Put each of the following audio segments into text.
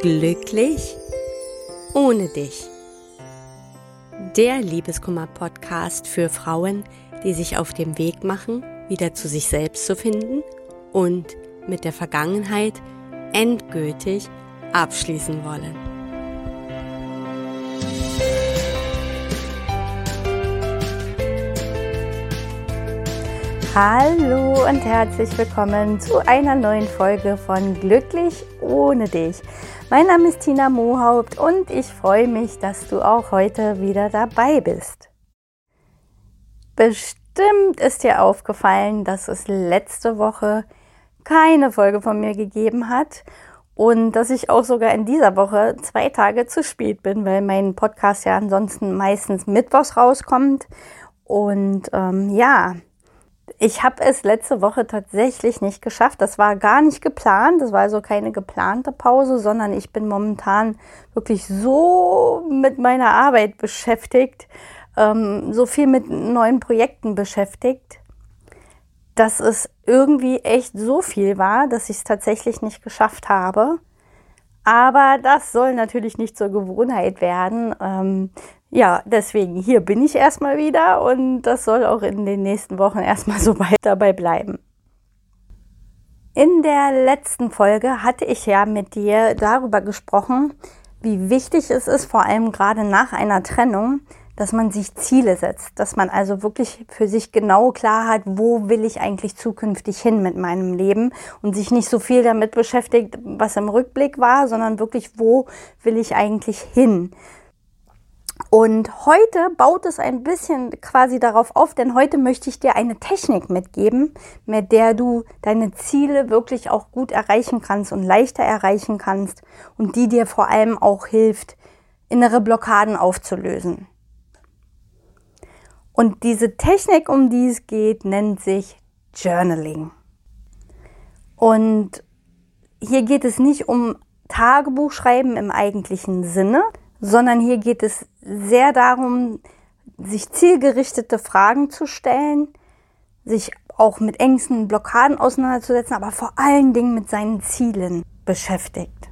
Glücklich ohne dich. Der Liebeskummer-Podcast für Frauen, die sich auf dem Weg machen, wieder zu sich selbst zu finden und mit der Vergangenheit endgültig abschließen wollen. Hallo und herzlich willkommen zu einer neuen Folge von Glücklich ohne dich. Mein Name ist Tina Mohaupt und ich freue mich, dass du auch heute wieder dabei bist. Bestimmt ist dir aufgefallen, dass es letzte Woche keine Folge von mir gegeben hat und dass ich auch sogar in dieser Woche zwei Tage zu spät bin, weil mein Podcast ja ansonsten meistens mittwochs rauskommt. Und ähm, ja, ich habe es letzte Woche tatsächlich nicht geschafft. Das war gar nicht geplant. Das war also keine geplante Pause, sondern ich bin momentan wirklich so mit meiner Arbeit beschäftigt, ähm, so viel mit neuen Projekten beschäftigt, dass es irgendwie echt so viel war, dass ich es tatsächlich nicht geschafft habe. Aber das soll natürlich nicht zur Gewohnheit werden. Ähm, ja, deswegen hier bin ich erstmal wieder und das soll auch in den nächsten Wochen erstmal so weit dabei bleiben. In der letzten Folge hatte ich ja mit dir darüber gesprochen, wie wichtig es ist, vor allem gerade nach einer Trennung, dass man sich Ziele setzt, dass man also wirklich für sich genau klar hat, wo will ich eigentlich zukünftig hin mit meinem Leben und sich nicht so viel damit beschäftigt, was im Rückblick war, sondern wirklich, wo will ich eigentlich hin. Und heute baut es ein bisschen quasi darauf auf, denn heute möchte ich dir eine Technik mitgeben, mit der du deine Ziele wirklich auch gut erreichen kannst und leichter erreichen kannst und die dir vor allem auch hilft, innere Blockaden aufzulösen. Und diese Technik, um die es geht, nennt sich Journaling. Und hier geht es nicht um Tagebuchschreiben im eigentlichen Sinne, sondern hier geht es sehr darum, sich zielgerichtete Fragen zu stellen, sich auch mit Ängsten, Blockaden auseinanderzusetzen, aber vor allen Dingen mit seinen Zielen beschäftigt.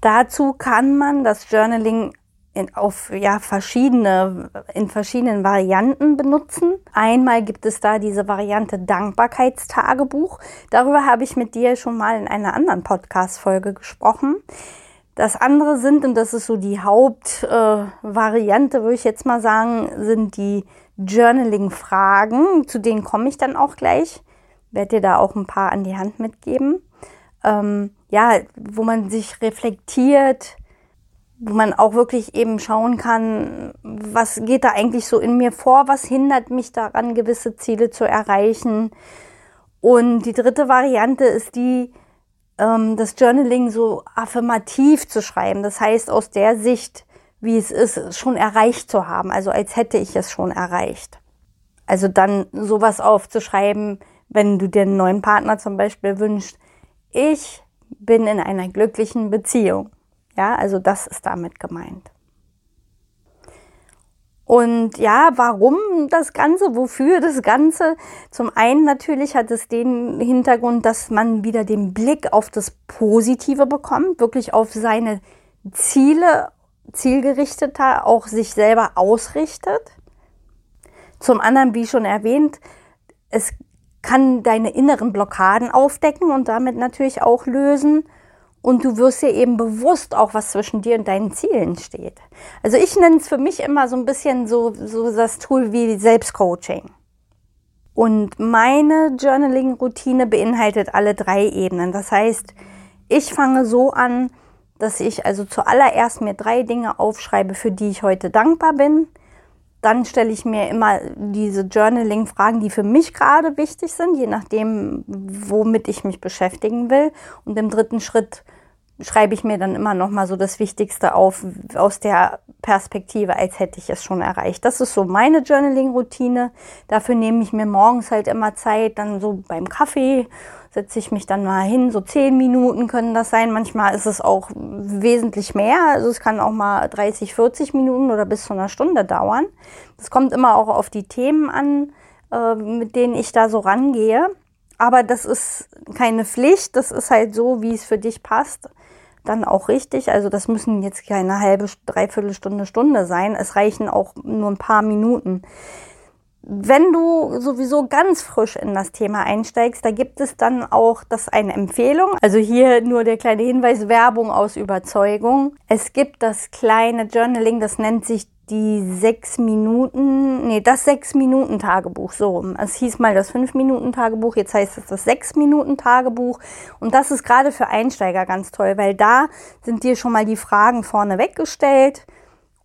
Dazu kann man das Journaling in, auf ja, verschiedene, in verschiedenen Varianten benutzen. Einmal gibt es da diese Variante Dankbarkeitstagebuch. Darüber habe ich mit dir schon mal in einer anderen Podcast-Folge gesprochen. Das andere sind, und das ist so die Hauptvariante, äh, würde ich jetzt mal sagen, sind die Journaling-Fragen. Zu denen komme ich dann auch gleich. Werde dir da auch ein paar an die Hand mitgeben. Ähm, ja, wo man sich reflektiert, wo man auch wirklich eben schauen kann, was geht da eigentlich so in mir vor, was hindert mich daran, gewisse Ziele zu erreichen. Und die dritte Variante ist die, ähm, das Journaling so affirmativ zu schreiben. Das heißt, aus der Sicht, wie es ist, schon erreicht zu haben. Also als hätte ich es schon erreicht. Also dann sowas aufzuschreiben, wenn du dir einen neuen Partner zum Beispiel wünschst. Ich bin in einer glücklichen Beziehung. Ja, also das ist damit gemeint. Und ja, warum das Ganze? Wofür das Ganze? Zum einen natürlich hat es den Hintergrund, dass man wieder den Blick auf das Positive bekommt, wirklich auf seine Ziele zielgerichteter auch sich selber ausrichtet. Zum anderen, wie schon erwähnt, es kann deine inneren Blockaden aufdecken und damit natürlich auch lösen und du wirst dir eben bewusst auch, was zwischen dir und deinen Zielen steht. Also ich nenne es für mich immer so ein bisschen so, so das Tool wie Selbstcoaching. Und meine Journaling-Routine beinhaltet alle drei Ebenen. Das heißt, ich fange so an, dass ich also zuallererst mir drei Dinge aufschreibe, für die ich heute dankbar bin. Dann stelle ich mir immer diese Journaling-Fragen, die für mich gerade wichtig sind, je nachdem, womit ich mich beschäftigen will. Und im dritten Schritt schreibe ich mir dann immer noch mal so das Wichtigste auf aus der Perspektive, als hätte ich es schon erreicht. Das ist so meine Journaling-Routine. Dafür nehme ich mir morgens halt immer Zeit, dann so beim Kaffee setze ich mich dann mal hin. So zehn Minuten können das sein. Manchmal ist es auch wesentlich mehr. Also es kann auch mal 30, 40 Minuten oder bis zu einer Stunde dauern. Das kommt immer auch auf die Themen an, äh, mit denen ich da so rangehe. Aber das ist keine Pflicht. Das ist halt so, wie es für dich passt dann auch richtig. Also das müssen jetzt keine halbe, dreiviertel Stunde, Stunde sein. Es reichen auch nur ein paar Minuten. Wenn du sowieso ganz frisch in das Thema einsteigst, da gibt es dann auch das eine Empfehlung. Also hier nur der kleine Hinweis, Werbung aus Überzeugung. Es gibt das kleine Journaling, das nennt sich die sechs Minuten, nee, das sechs Minuten Tagebuch, so. Es hieß mal das fünf Minuten Tagebuch, jetzt heißt es das sechs Minuten Tagebuch. Und das ist gerade für Einsteiger ganz toll, weil da sind dir schon mal die Fragen vorne weggestellt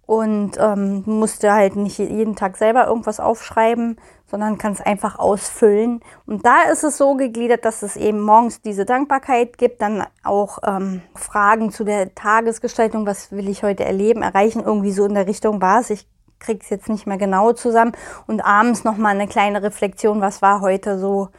und ähm, musst du halt nicht jeden Tag selber irgendwas aufschreiben, sondern kannst einfach ausfüllen. Und da ist es so gegliedert, dass es eben morgens diese Dankbarkeit gibt, dann auch ähm, Fragen zu der Tagesgestaltung, was will ich heute erleben, erreichen, irgendwie so in der Richtung war es. Ich krieg's jetzt nicht mehr genau zusammen. Und abends nochmal eine kleine Reflexion, was war heute so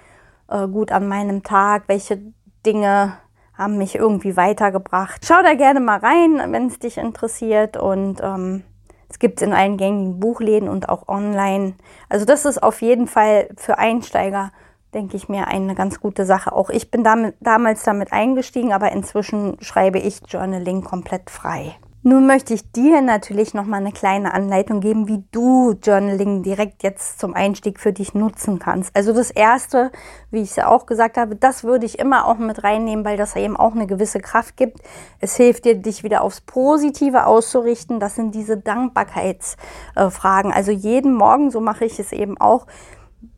äh, gut an meinem Tag, welche Dinge haben mich irgendwie weitergebracht. Schau da gerne mal rein, wenn es dich interessiert. Und ähm, es gibt es in allen gängigen Buchläden und auch online. Also das ist auf jeden Fall für Einsteiger, denke ich mir, eine ganz gute Sache. Auch ich bin damit, damals damit eingestiegen, aber inzwischen schreibe ich Journaling komplett frei. Nun möchte ich dir natürlich noch mal eine kleine Anleitung geben, wie du Journaling direkt jetzt zum Einstieg für dich nutzen kannst. Also das erste, wie ich es ja auch gesagt habe, das würde ich immer auch mit reinnehmen, weil das eben auch eine gewisse Kraft gibt. Es hilft dir, dich wieder aufs Positive auszurichten. Das sind diese Dankbarkeitsfragen. Also jeden Morgen, so mache ich es eben auch,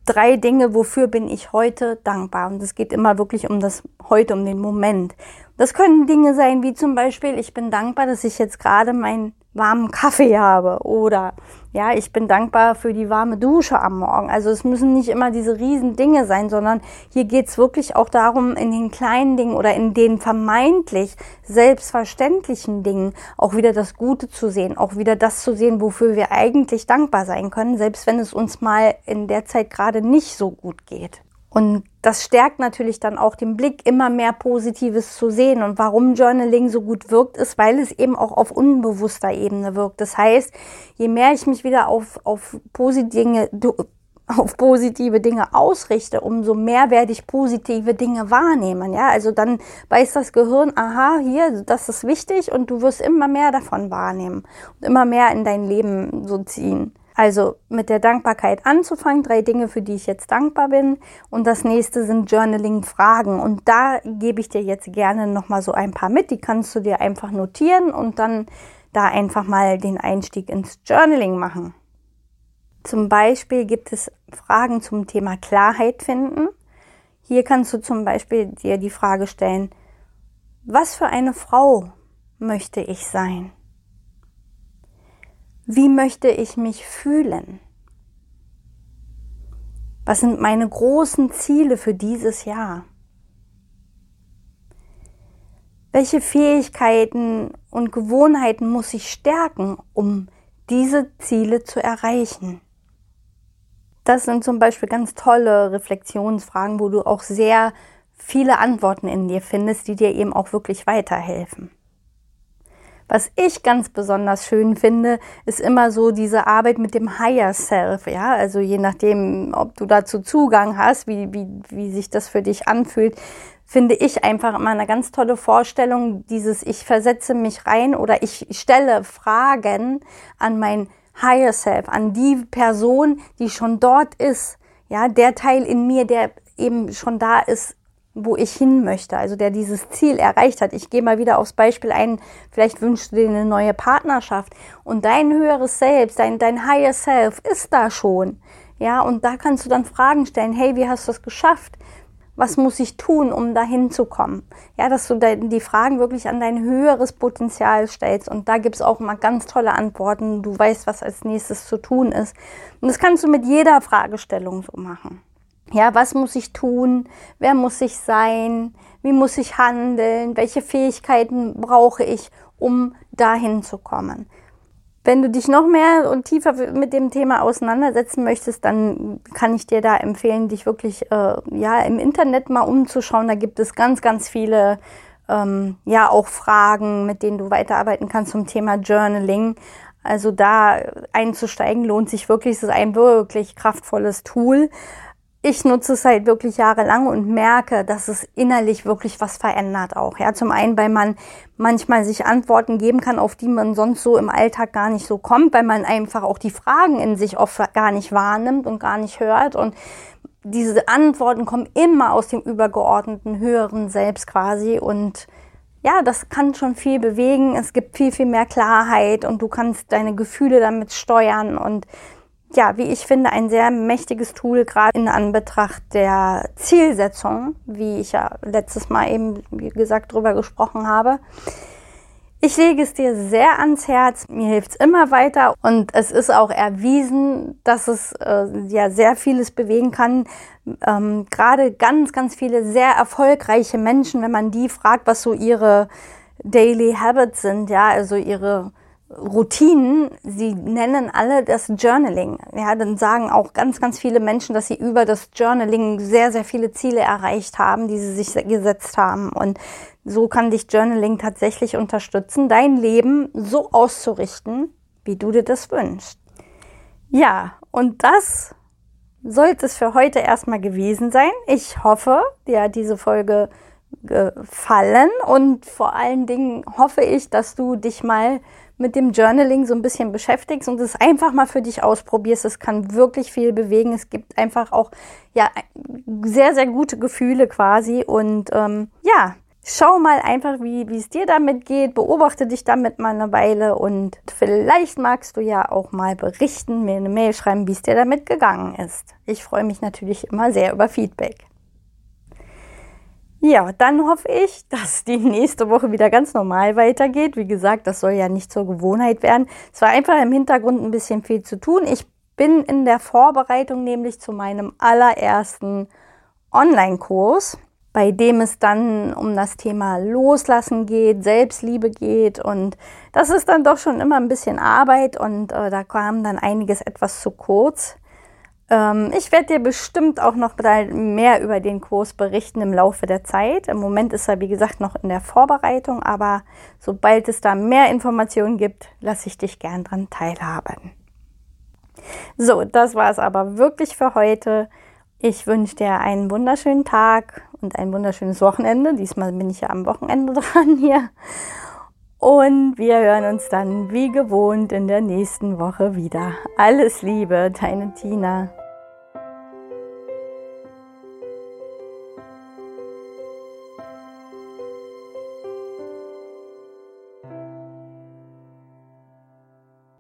drei Dinge, wofür bin ich heute dankbar. Und es geht immer wirklich um das heute, um den Moment. Das können Dinge sein, wie zum Beispiel, ich bin dankbar, dass ich jetzt gerade meinen warmen Kaffee habe oder ja, ich bin dankbar für die warme Dusche am Morgen. Also es müssen nicht immer diese riesen Dinge sein, sondern hier geht es wirklich auch darum, in den kleinen Dingen oder in den vermeintlich selbstverständlichen Dingen auch wieder das Gute zu sehen, auch wieder das zu sehen, wofür wir eigentlich dankbar sein können, selbst wenn es uns mal in der Zeit gerade nicht so gut geht. Und das stärkt natürlich dann auch den Blick, immer mehr Positives zu sehen. Und warum Journaling so gut wirkt, ist, weil es eben auch auf unbewusster Ebene wirkt. Das heißt, je mehr ich mich wieder auf, auf, positive, auf positive Dinge ausrichte, umso mehr werde ich positive Dinge wahrnehmen. Ja, also dann weiß das Gehirn, aha, hier, das ist wichtig und du wirst immer mehr davon wahrnehmen und immer mehr in dein Leben so ziehen. Also mit der Dankbarkeit anzufangen, drei Dinge, für die ich jetzt dankbar bin. Und das nächste sind Journaling-Fragen. Und da gebe ich dir jetzt gerne nochmal so ein paar mit. Die kannst du dir einfach notieren und dann da einfach mal den Einstieg ins Journaling machen. Zum Beispiel gibt es Fragen zum Thema Klarheit finden. Hier kannst du zum Beispiel dir die Frage stellen, was für eine Frau möchte ich sein? Wie möchte ich mich fühlen? Was sind meine großen Ziele für dieses Jahr? Welche Fähigkeiten und Gewohnheiten muss ich stärken, um diese Ziele zu erreichen? Das sind zum Beispiel ganz tolle Reflexionsfragen, wo du auch sehr viele Antworten in dir findest, die dir eben auch wirklich weiterhelfen. Was ich ganz besonders schön finde, ist immer so diese Arbeit mit dem Higher Self. Ja, also je nachdem, ob du dazu Zugang hast, wie, wie, wie sich das für dich anfühlt, finde ich einfach immer eine ganz tolle Vorstellung, dieses ich versetze mich rein oder ich stelle Fragen an mein Higher Self, an die Person, die schon dort ist. Ja, der Teil in mir, der eben schon da ist, wo ich hin möchte, also der dieses Ziel erreicht hat. Ich gehe mal wieder aufs Beispiel ein, vielleicht wünschst du dir eine neue Partnerschaft und dein höheres Selbst, dein, dein Higher Self ist da schon. Ja, und da kannst du dann Fragen stellen, hey, wie hast du es geschafft? Was muss ich tun, um dahin zu kommen? Ja, dass du die Fragen wirklich an dein höheres Potenzial stellst. Und da gibt es auch mal ganz tolle Antworten. Du weißt, was als nächstes zu tun ist. Und das kannst du mit jeder Fragestellung so machen. Ja, was muss ich tun? Wer muss ich sein? Wie muss ich handeln? Welche Fähigkeiten brauche ich, um dahin zu kommen? Wenn du dich noch mehr und tiefer mit dem Thema auseinandersetzen möchtest, dann kann ich dir da empfehlen, dich wirklich äh, ja im Internet mal umzuschauen. Da gibt es ganz, ganz viele ähm, ja auch Fragen, mit denen du weiterarbeiten kannst zum Thema Journaling. Also da einzusteigen lohnt sich wirklich. Es ist ein wirklich kraftvolles Tool. Ich nutze es halt wirklich jahrelang und merke, dass es innerlich wirklich was verändert auch. Ja, zum einen, weil man manchmal sich Antworten geben kann, auf die man sonst so im Alltag gar nicht so kommt, weil man einfach auch die Fragen in sich oft gar nicht wahrnimmt und gar nicht hört und diese Antworten kommen immer aus dem übergeordneten höheren Selbst quasi und ja, das kann schon viel bewegen. Es gibt viel, viel mehr Klarheit und du kannst deine Gefühle damit steuern und ja, wie ich finde, ein sehr mächtiges Tool, gerade in Anbetracht der Zielsetzung, wie ich ja letztes Mal eben, wie gesagt, drüber gesprochen habe. Ich lege es dir sehr ans Herz. Mir hilft es immer weiter und es ist auch erwiesen, dass es äh, ja sehr vieles bewegen kann. Ähm, Gerade ganz, ganz viele sehr erfolgreiche Menschen, wenn man die fragt, was so ihre Daily Habits sind, ja, also ihre Routinen, sie nennen alle das Journaling. Ja, dann sagen auch ganz, ganz viele Menschen, dass sie über das Journaling sehr, sehr viele Ziele erreicht haben, die sie sich gesetzt haben. Und so kann dich Journaling tatsächlich unterstützen, dein Leben so auszurichten, wie du dir das wünschst. Ja, und das sollte es für heute erstmal gewesen sein. Ich hoffe, dir hat diese Folge gefallen und vor allen Dingen hoffe ich, dass du dich mal mit dem Journaling so ein bisschen beschäftigst und es einfach mal für dich ausprobierst. Es kann wirklich viel bewegen. Es gibt einfach auch ja sehr, sehr gute Gefühle quasi. Und ähm, ja, schau mal einfach, wie es dir damit geht. Beobachte dich damit mal eine Weile und vielleicht magst du ja auch mal berichten, mir eine Mail schreiben, wie es dir damit gegangen ist. Ich freue mich natürlich immer sehr über Feedback. Ja, dann hoffe ich, dass die nächste Woche wieder ganz normal weitergeht. Wie gesagt, das soll ja nicht zur Gewohnheit werden. Es war einfach im Hintergrund ein bisschen viel zu tun. Ich bin in der Vorbereitung nämlich zu meinem allerersten Online-Kurs, bei dem es dann um das Thema Loslassen geht, Selbstliebe geht und das ist dann doch schon immer ein bisschen Arbeit und äh, da kam dann einiges etwas zu kurz. Ähm, ich werde dir bestimmt auch noch mehr über den Kurs berichten im Laufe der Zeit. Im Moment ist er, wie gesagt, noch in der Vorbereitung, aber sobald es da mehr Informationen gibt, lasse ich dich gern dran teilhaben. So, das war es aber wirklich für heute. Ich wünsche dir einen wunderschönen Tag und ein wunderschönes Wochenende. Diesmal bin ich ja am Wochenende dran hier. Und wir hören uns dann wie gewohnt in der nächsten Woche wieder. Alles Liebe, deine Tina.